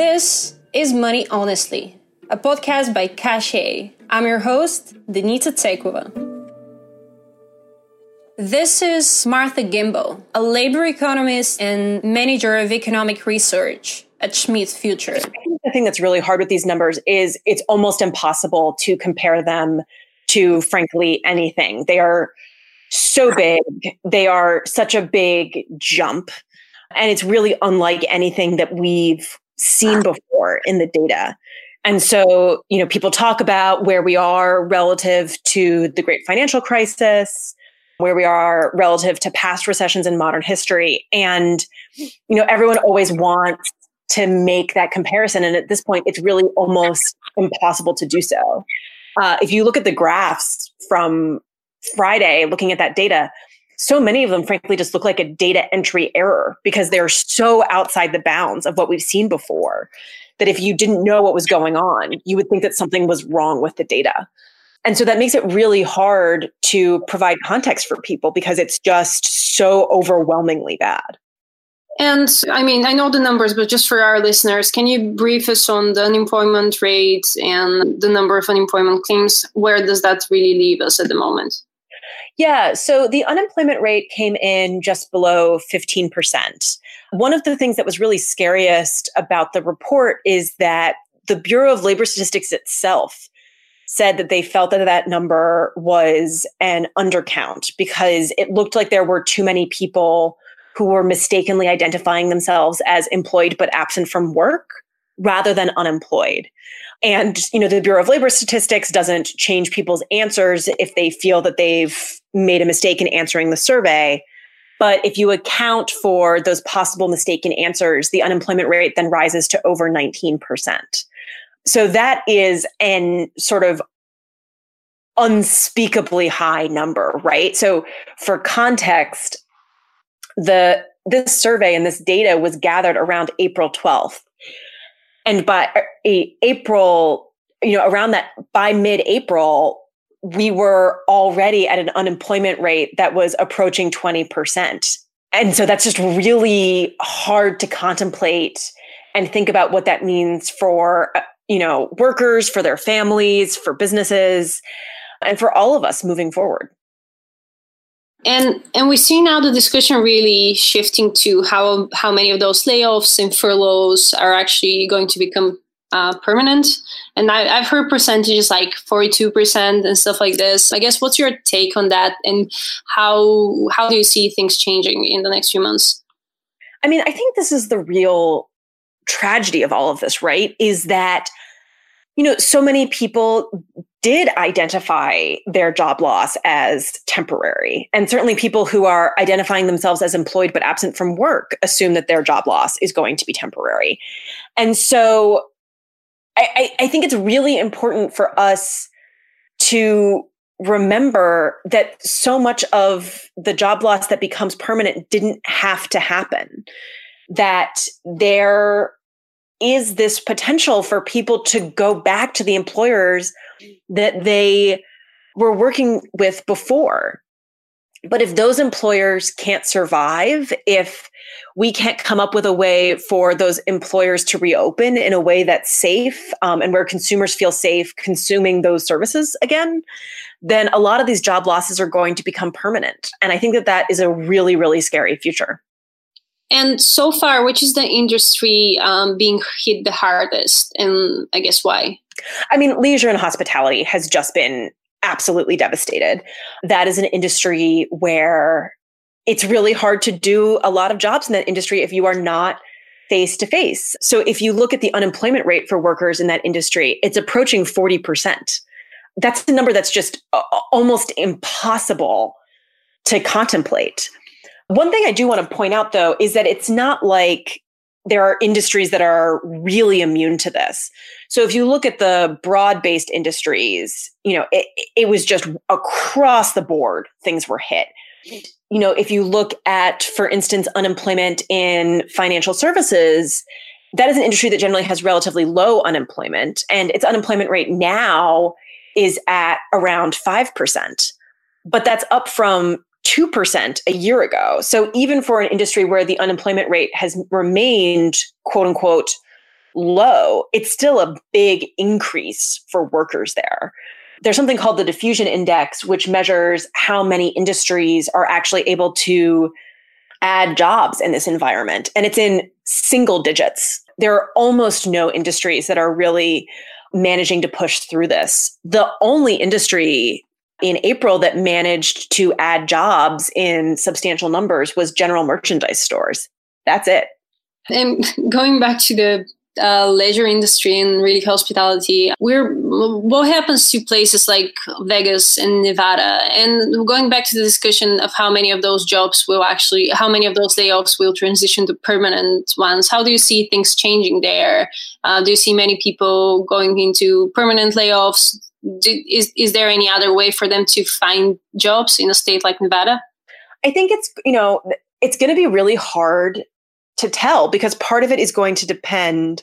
This is Money Honestly, a podcast by Cache. I'm your host, Denitsa Tsekova. This is Martha Gimbel, a labor economist and manager of economic research at Schmidt Future. The thing that's really hard with these numbers is it's almost impossible to compare them to, frankly, anything. They are so big, they are such a big jump, and it's really unlike anything that we've seen before in the data. And so, you know, people talk about where we are relative to the great financial crisis, where we are relative to past recessions in modern history. And, you know, everyone always wants to make that comparison. And at this point, it's really almost impossible to do so. Uh, if you look at the graphs from Friday, looking at that data, so many of them, frankly, just look like a data entry error because they're so outside the bounds of what we've seen before that if you didn't know what was going on, you would think that something was wrong with the data. And so that makes it really hard to provide context for people because it's just so overwhelmingly bad. And I mean, I know the numbers, but just for our listeners, can you brief us on the unemployment rate and the number of unemployment claims? Where does that really leave us at the moment? Yeah, so the unemployment rate came in just below 15%. One of the things that was really scariest about the report is that the Bureau of Labor Statistics itself said that they felt that that number was an undercount because it looked like there were too many people who were mistakenly identifying themselves as employed but absent from work rather than unemployed. And, you know, the Bureau of Labor Statistics doesn't change people's answers if they feel that they've made a mistake in answering the survey. But if you account for those possible mistaken answers, the unemployment rate then rises to over 19%. So that is an sort of unspeakably high number, right? So for context, the this survey and this data was gathered around April 12th. And by April, you know, around that by mid-April, we were already at an unemployment rate that was approaching 20%. And so that's just really hard to contemplate and think about what that means for, uh, you know, workers, for their families, for businesses, and for all of us moving forward. And and we see now the discussion really shifting to how how many of those layoffs and furloughs are actually going to become uh, permanent. And I, have heard percentages like 42% and stuff like this. I guess what's your take on that and how how do you see things changing in the next few months? I mean, I think this is the real tragedy of all of this, right? Is that you know, so many people did identify their job loss as temporary. And certainly people who are identifying themselves as employed but absent from work assume that their job loss is going to be temporary. And so I, I think it's really important for us to remember that so much of the job loss that becomes permanent didn't have to happen. That there is this potential for people to go back to the employers that they were working with before. But if those employers can't survive, if we can't come up with a way for those employers to reopen in a way that's safe um, and where consumers feel safe consuming those services again, then a lot of these job losses are going to become permanent. And I think that that is a really, really scary future. And so far, which is the industry um, being hit the hardest, and I guess why? I mean, leisure and hospitality has just been absolutely devastated. That is an industry where it's really hard to do a lot of jobs in that industry if you are not face to face. So if you look at the unemployment rate for workers in that industry, it's approaching 40%. That's the number that's just uh, almost impossible to contemplate. One thing I do want to point out, though, is that it's not like there are industries that are really immune to this. So if you look at the broad-based industries, you know, it, it was just across the board things were hit. You know, if you look at, for instance, unemployment in financial services, that is an industry that generally has relatively low unemployment, and its unemployment rate now is at around 5%. But that's up from 2% a year ago. So even for an industry where the unemployment rate has remained quote unquote low, it's still a big increase for workers there. There's something called the diffusion index, which measures how many industries are actually able to add jobs in this environment. And it's in single digits. There are almost no industries that are really managing to push through this. The only industry in April that managed to add jobs in substantial numbers was general merchandise stores. That's it. And going back to the uh, leisure industry and really hospitality. We're what happens to places like Vegas and Nevada, and going back to the discussion of how many of those jobs will actually, how many of those layoffs will transition to permanent ones. How do you see things changing there? Uh, do you see many people going into permanent layoffs? Do, is is there any other way for them to find jobs in a state like Nevada? I think it's you know it's going to be really hard to tell because part of it is going to depend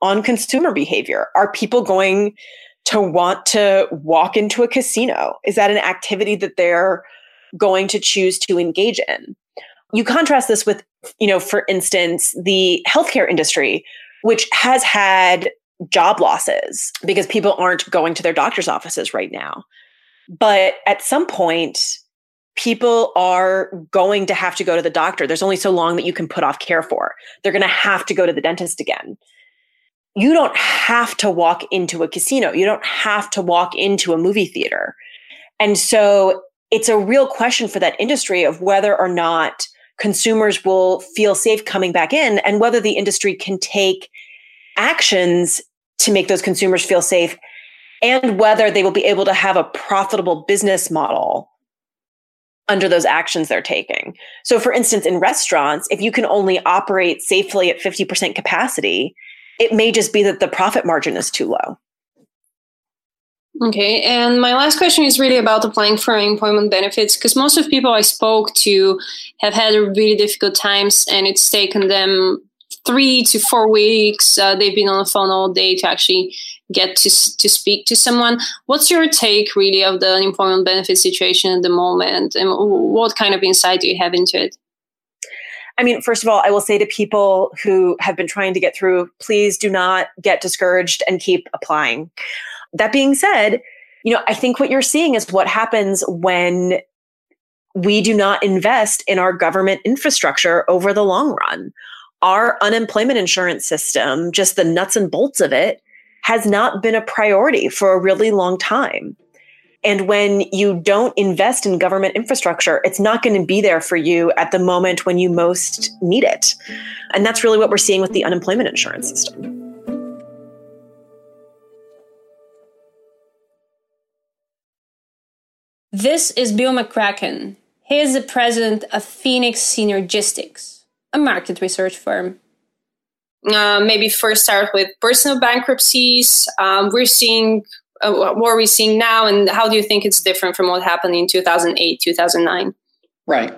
on consumer behavior. Are people going to want to walk into a casino? Is that an activity that they're going to choose to engage in? You contrast this with, you know, for instance, the healthcare industry, which has had job losses because people aren't going to their doctor's offices right now. But at some point, people are going to have to go to the doctor. There's only so long that you can put off care for. They're going to have to go to the dentist again. You don't have to walk into a casino. You don't have to walk into a movie theater. And so it's a real question for that industry of whether or not consumers will feel safe coming back in and whether the industry can take actions to make those consumers feel safe and whether they will be able to have a profitable business model under those actions they're taking. So, for instance, in restaurants, if you can only operate safely at 50% capacity, it may just be that the profit margin is too low. Okay, and my last question is really about applying for unemployment benefits because most of people I spoke to have had really difficult times and it's taken them three to four weeks. Uh, they've been on the phone all day to actually get to to speak to someone. What's your take really of the unemployment benefit situation at the moment, and what kind of insight do you have into it? I mean, first of all, I will say to people who have been trying to get through, please do not get discouraged and keep applying. That being said, you know, I think what you're seeing is what happens when we do not invest in our government infrastructure over the long run. Our unemployment insurance system, just the nuts and bolts of it, has not been a priority for a really long time. And when you don't invest in government infrastructure, it's not going to be there for you at the moment when you most need it. And that's really what we're seeing with the unemployment insurance system. This is Bill McCracken. He is the president of Phoenix Synergistics, a market research firm. Uh, maybe first start with personal bankruptcies. Um, we're seeing uh, what are we seeing now, and how do you think it's different from what happened in 2008, 2009? Right.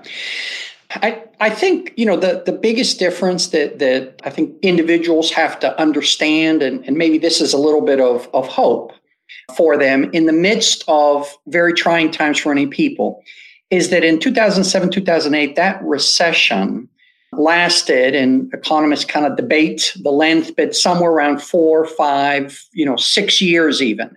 I, I think you know the, the biggest difference that, that I think individuals have to understand, and, and maybe this is a little bit of, of hope for them in the midst of very trying times for many people, is that in 2007, 2008, that recession lasted, and economists kind of debate the length, but somewhere around four, five, you know, six years even.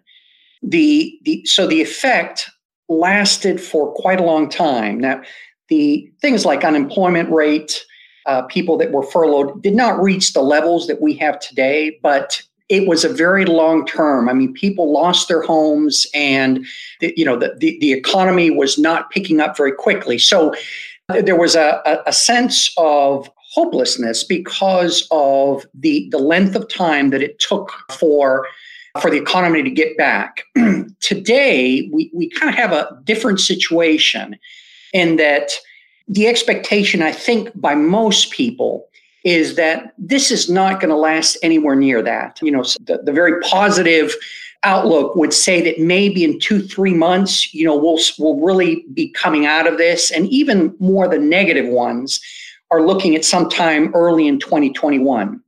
The, the so the effect lasted for quite a long time. Now, the things like unemployment rate, uh, people that were furloughed did not reach the levels that we have today, but it was a very long term. I mean, people lost their homes, and the, you know the, the, the economy was not picking up very quickly. So there was a, a, sense of hopelessness because of the, the length of time that it took for for the economy to get back. Today, we, we kind of have a different situation in that the expectation, I think, by most people is that this is not going to last anywhere near that. You know, the, the very positive outlook would say that maybe in two, three months, you know, we'll, we'll really be coming out of this. And even more the negative ones are looking at sometime early in 2021.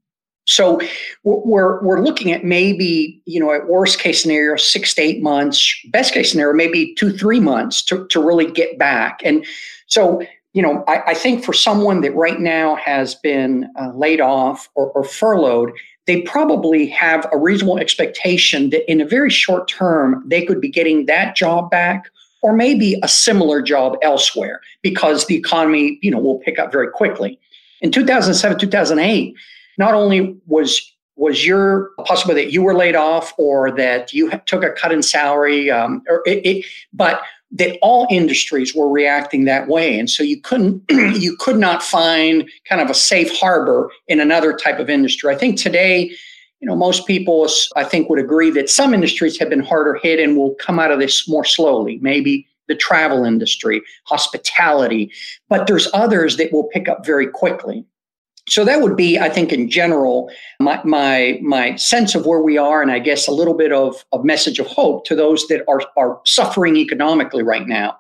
So we're, we're looking at maybe, you know, at worst case scenario, six to eight months, best case scenario, maybe two, three months to, to really get back. And so, you know, I, I think for someone that right now has been uh, laid off or, or furloughed, they probably have a reasonable expectation that in a very short term, they could be getting that job back or maybe a similar job elsewhere because the economy, you know, will pick up very quickly. In 2007, 2008, not only was was your possible that you were laid off or that you took a cut in salary, um, or it, it, but that all industries were reacting that way, and so you couldn't you could not find kind of a safe harbor in another type of industry. I think today. You know, most people, I think, would agree that some industries have been harder hit and will come out of this more slowly. Maybe the travel industry, hospitality, but there's others that will pick up very quickly so that would be i think in general my, my my sense of where we are and i guess a little bit of a message of hope to those that are are suffering economically right now.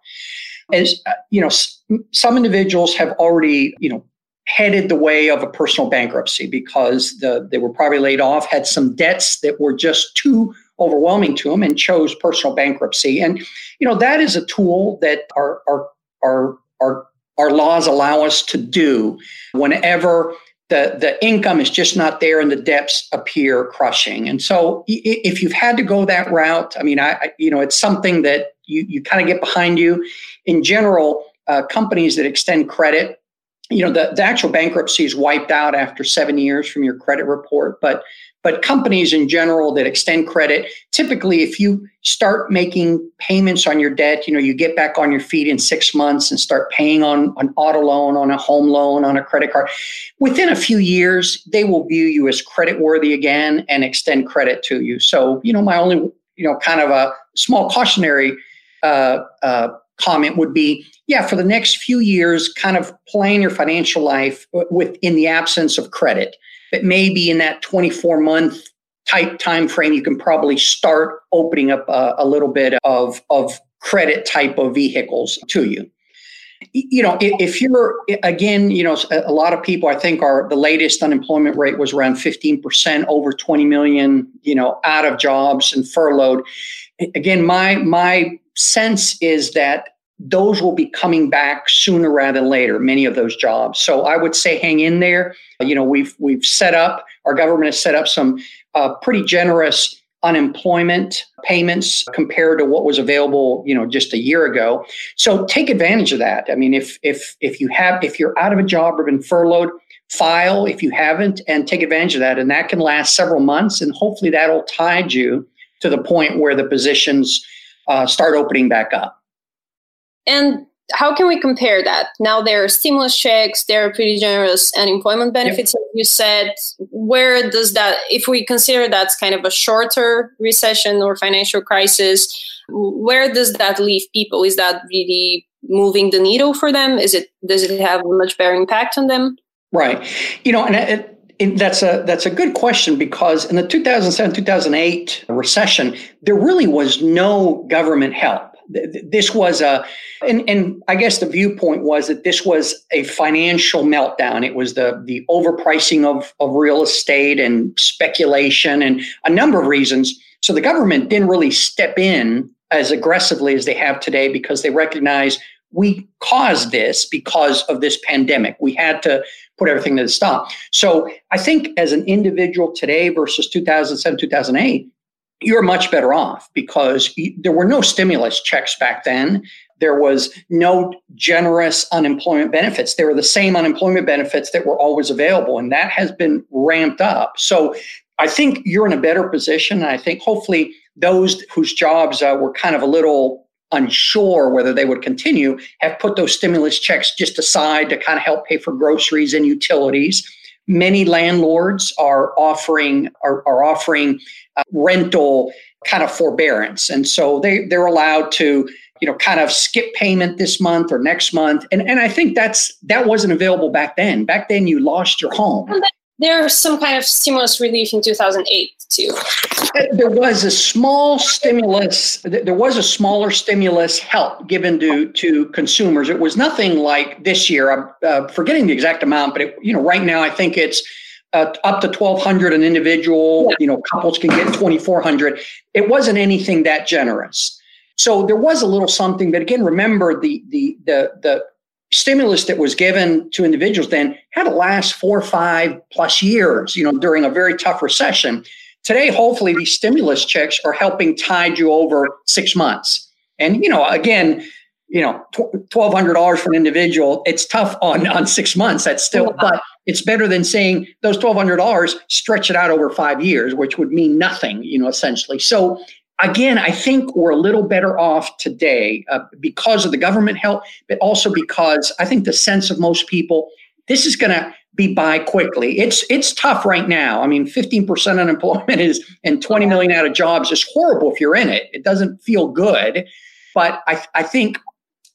As uh, you know some individuals have already you know headed the way of a personal bankruptcy because the, they were probably laid off had some debts that were just too overwhelming to them and chose personal bankruptcy. And you know that is a tool that our our our, our our laws allow us to do whenever the, the income is just not there and the debts appear crushing. And so if you've had to go that route, I mean, I, I you know, it's something that you, you kind of get behind you. In general, uh, companies that extend credit, you know, the, the actual bankruptcy is wiped out after seven years from your credit report. But but companies in general that extend credit, typically, if you start making payments on your debt, you know, you get back on your feet in six months and start paying on an auto loan, on a home loan, on a credit card. Within a few years, they will view you as credit worthy again and extend credit to you. So, you know, my only, you know, kind of a small cautionary uh, uh, comment would be yeah for the next few years kind of plan your financial life with in the absence of credit but maybe in that 24 month type time frame, you can probably start opening up a, a little bit of, of credit type of vehicles to you. You know if you're again you know a lot of people i think are the latest unemployment rate was around 15% over 20 million you know out of jobs and furloughed. Again my my sense is that those will be coming back sooner rather than later many of those jobs. So i would say hang in there. You know we've we've set up our government has set up some uh, pretty generous unemployment payments compared to what was available you know just a year ago. So take advantage of that. I mean if if if you have if you're out of a job or been furloughed file if you haven't and take advantage of that. And that can last several months and hopefully that'll tide you to the point where the positions uh, start opening back up and how can we compare that? Now there are stimulus checks, there are pretty generous unemployment benefits, yep. you said. Where does that, if we consider that's kind of a shorter recession or financial crisis, where does that leave people? Is that really moving the needle for them? Is it does it have a much better impact on them? Right. You know, and it, it, that's a that's a good question because in the 2007 2008 recession, there really was no government help this was a and, and i guess the viewpoint was that this was a financial meltdown. It was the the overpricing of, of real estate and speculation and a number of reasons. So the government didn't really step in as aggressively as they have today because they recognize we caused this because of this pandemic. We had to put everything to the stop. So i think as an individual today versus 2007 2008 you're much better off because there were no stimulus checks back then. There was no generous unemployment benefits. There were the same unemployment benefits that were always available, and that has been ramped up. So I think you're in a better position. And I think hopefully those whose jobs uh, were kind of a little unsure whether they would continue have put those stimulus checks just aside to kind of help pay for groceries and utilities many landlords are offering are, are offering uh, rental kind of forbearance. And so they they're allowed to you know kind of skip payment this month or next month. And and i think that's that wasn't available back then. Back then you lost your home there's some kind of stimulus relief in 2008 too. There was a small stimulus. There was a smaller stimulus help given to to consumers. It was nothing like this year. I'm uh, forgetting the exact amount, but it, you know, right now I think it's uh, up to 1200 an individual. Yeah. You know, couples can get 2400. It wasn't anything that generous. So there was a little something, but again, remember the the the the stimulus that was given to individuals then had to last four or five plus years, you know, during a very tough recession. Today, hopefully, these stimulus checks are helping tide you over six months. And, you know, again, you know, twelve hundred dollars for an individual. It's tough on on six months. That's still, but it's better than saying those twelve hundred dollars stretch it out over five years, which would mean nothing. You know, essentially. So again, I think we're a little better off today uh, because of the government help, but also because I think the sense of most people, this is going to be by quickly. It's it's tough right now. I mean, 15% unemployment is and 20 million out of jobs is horrible if you're in it. It doesn't feel good. But I, I think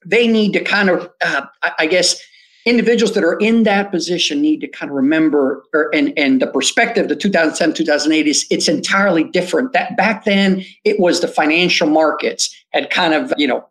they need to kind of, uh, I guess, individuals that are in that position need to kind of remember or, and and the perspective the 2007 2008 is it's entirely different. That back then it was the financial markets had kind of you know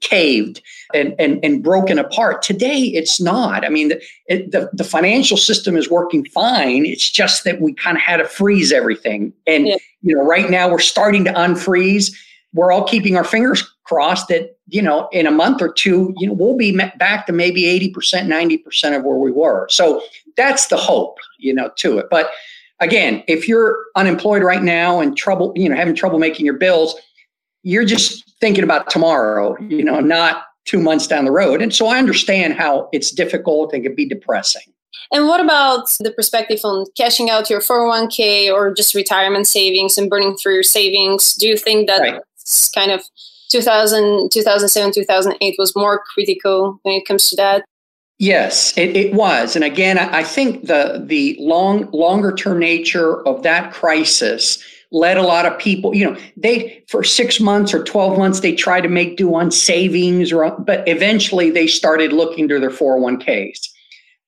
caved and, and and broken apart. Today it's not. I mean the, it, the, the financial system is working fine. It's just that we kind of had to freeze everything. And yeah. you know right now we're starting to unfreeze. We're all keeping our fingers crossed that you know in a month or two you know we'll be back to maybe 80% 90% of where we were. So that's the hope you know to it. But again if you're unemployed right now and trouble you know having trouble making your bills you're just thinking about tomorrow you know not two months down the road. And so i understand how it's difficult and can be depressing. And what about the perspective on cashing out your 401k or just retirement savings and burning through your savings? Do you think that right. kind of 2000, 2007, 2008 was more critical when it comes to that. Yes, it, it was, and again, I think the the long longer term nature of that crisis led a lot of people. You know, they for six months or twelve months they tried to make do on savings, or but eventually they started looking to their 401ks.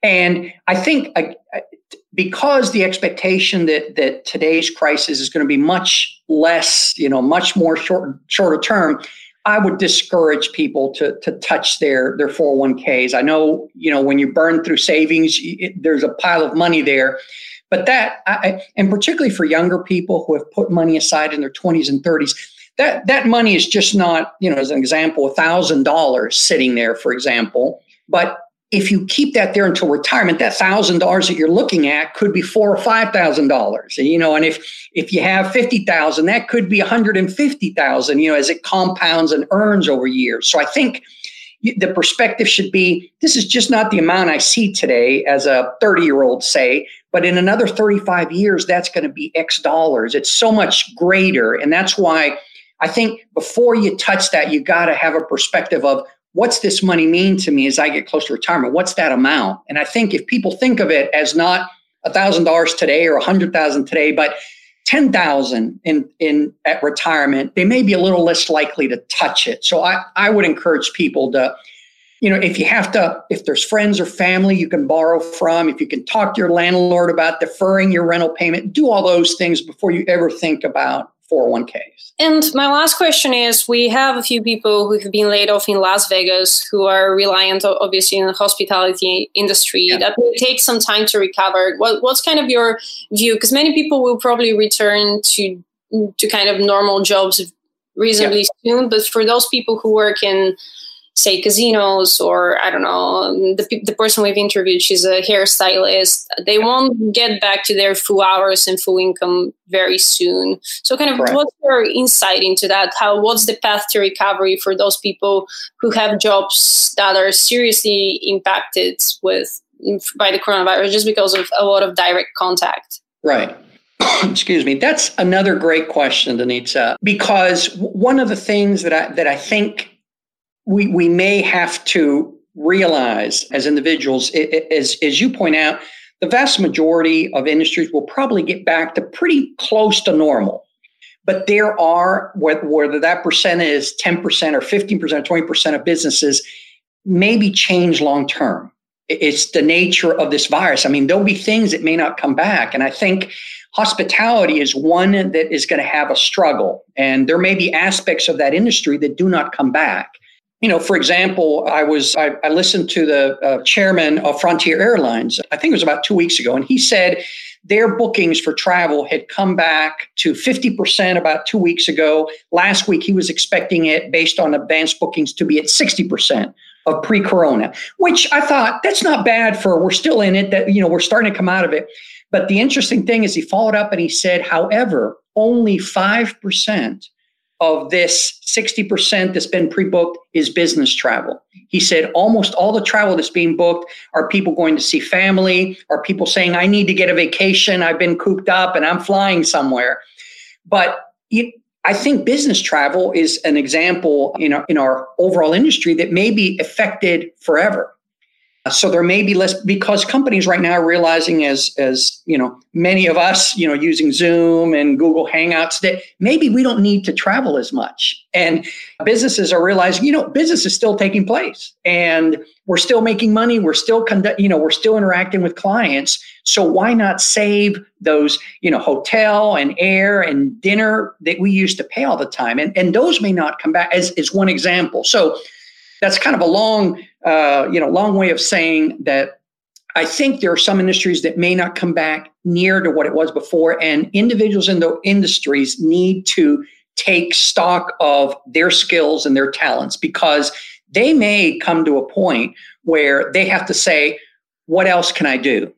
And I think because the expectation that that today's crisis is going to be much less, you know, much more short shorter term, I would discourage people to to touch their their 401ks. I know, you know, when you burn through savings, it, there's a pile of money there. But that, I, and particularly for younger people who have put money aside in their 20s and 30s, that that money is just not, you know, as an example, thousand dollars sitting there, for example. But if you keep that there until retirement, that thousand dollars that you're looking at could be four or five thousand dollars. And You know, and if if you have fifty thousand, that could be one hundred and fifty thousand. You know, as it compounds and earns over years. So I think the perspective should be: this is just not the amount I see today as a thirty-year-old, say, but in another thirty-five years, that's going to be X dollars. It's so much greater, and that's why. I think before you touch that, you got to have a perspective of what's this money mean to me as I get close to retirement? What's that amount? And I think if people think of it as not $1,000 today or 100,000 today, but 10,000 in in at retirement, they may be a little less likely to touch it. So I I would encourage people to you know, if you have to, if there's friends or family you can borrow from, if you can talk to your landlord about deferring your rental payment, do all those things before you ever think about 401ks. And my last question is we have a few people who have been laid off in Las Vegas who are reliant obviously in the hospitality industry yeah. that will take some time to recover. What, what's kind of your view? Because many people will probably return to to kind of normal jobs reasonably yeah. soon, but for those people who work in say casinos or I don't know the the person we've interviewed she's a hairstylist. They won't get back to their full hours and full income very soon. So kind of Correct. what's your insight into that? How what's the path to recovery for those people who have jobs that are seriously impacted with by the coronavirus just because of a lot of direct contact? Right. Excuse me. That's another great question Denitsa because one of the things that I that I think we, we may have to realize as individuals, as, as you point out, the vast majority of industries will probably get back to pretty close to normal. But there are, whether that percent is 10% or 15% or 20% of businesses, maybe change long term. It's the nature of this virus. I mean, there'll be things that may not come back. And I think hospitality is one that is going to have a struggle. And there may be aspects of that industry that do not come back you know, for example, I was I, I listened to the uh, chairman of Frontier Airlines. I think it was about two weeks ago, and he said their bookings for travel had come back to 50% about two weeks ago. Last week, he was expecting it based on advanced bookings to be at 60%. of pre-corona, which I thought that's not bad for we're still in it, that you know, we're starting to come out of it. But the interesting thing is he followed up and he said, however, only 5% of this 60% that's been pre-booked is business travel. He said almost all the travel that's being booked are people going to see family, are people saying, I need to get a vacation, I've been cooped up and I'm flying somewhere. But it, I think business travel is an example in our, in our overall industry that may be affected forever. So there may be less because companies right now are realizing as as you know many of us you know using Zoom and Google Hangouts that maybe we don't need to travel as much. And businesses are realizing you know business is still taking place and we're still making money. We're still conduct you know we're still interacting with clients. So why not save those you know hotel and air and dinner that we used to pay all the time? And and those may not come back as is one example. So that's kind of a long, uh, you know, long way of saying that I think there are some industries that may not come back near to what it was before, and individuals in the industries need to take stock of their skills and their talents because they may come to a point where they have to say, "What else can I do?"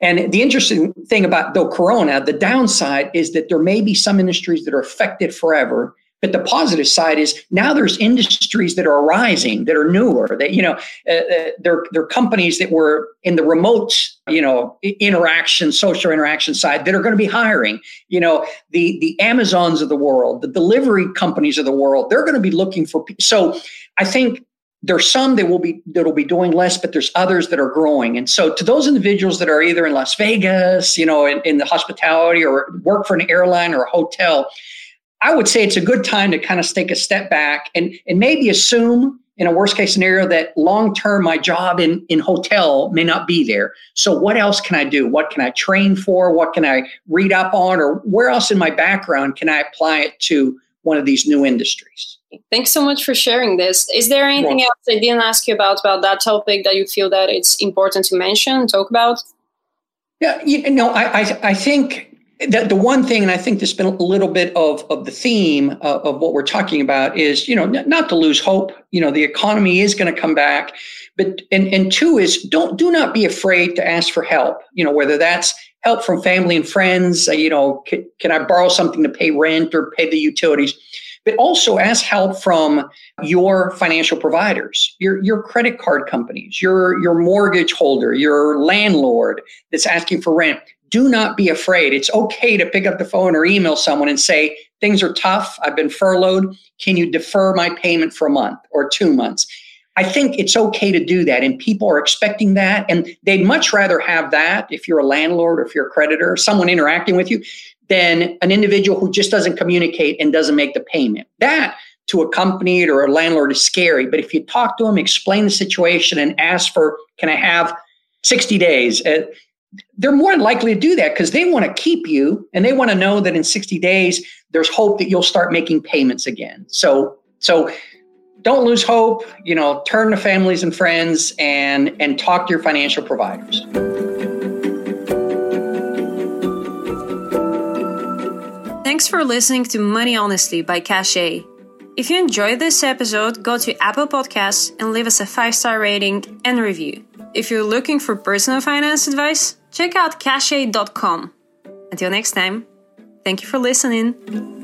And the interesting thing about though Corona, the downside is that there may be some industries that are affected forever but the positive side is now there's industries that are arising that are newer. That you know, uh, uh, they're they're companies that were in the remote, you know, interaction, social interaction side that are going to be hiring. You know, the the Amazons of the world, the delivery companies of the world, they're going to be looking for. So, I think there's some that will be that'll be doing less, but there's others that are growing. And so to those individuals that are either in Las Vegas, you know, in, in the hospitality or work for an airline or a hotel, I would say it's a good time to kind of take a step back and, and maybe assume in a worst case scenario that long term my job in, in hotel may not be there. So what else can I do? What can I train for? What can I read up on? Or where else in my background can I apply it to one of these new industries? Thanks so much for sharing this. Is there anything well, else I didn't ask you about about that topic that you feel that it's important to mention, talk about? Yeah, you know, I, I, I think the, the one thing, and I think there's been a little bit of, of the theme of, of what we're talking about is, you know, n- not to lose hope. You know, the economy is going to come back, but and and two is don't do not be afraid to ask for help. You know, whether that's help from family and friends. Uh, you know, can, can I borrow something to pay rent or pay the utilities? But also ask help from your financial providers, your your credit card companies, your your mortgage holder, your landlord that's asking for rent do not be afraid. It's okay to pick up the phone or email someone and say, things are tough. I've been furloughed. Can you defer my payment for a month or two months? I think it's okay to do that. And people are expecting that. And they'd much rather have that if you're a landlord or if you're a creditor, someone interacting with you, than an individual who just doesn't communicate and doesn't make the payment. That to a company or a landlord is scary. But if you talk to them, explain the situation, and ask for, can I have 60 days? Uh, They're more likely to do that because they want to keep you and they want to know that in 60 days there's hope that you'll start making payments again. So so don't lose hope you know turn to families and friends and and talk to your financial providers. Thanks for listening to money honestly by Cache if you enjoyed this episode go to apple podcasts and leave us a five star rating and review. If you're looking for personal finance advice check out cache.com. Until next time, thank you for listening.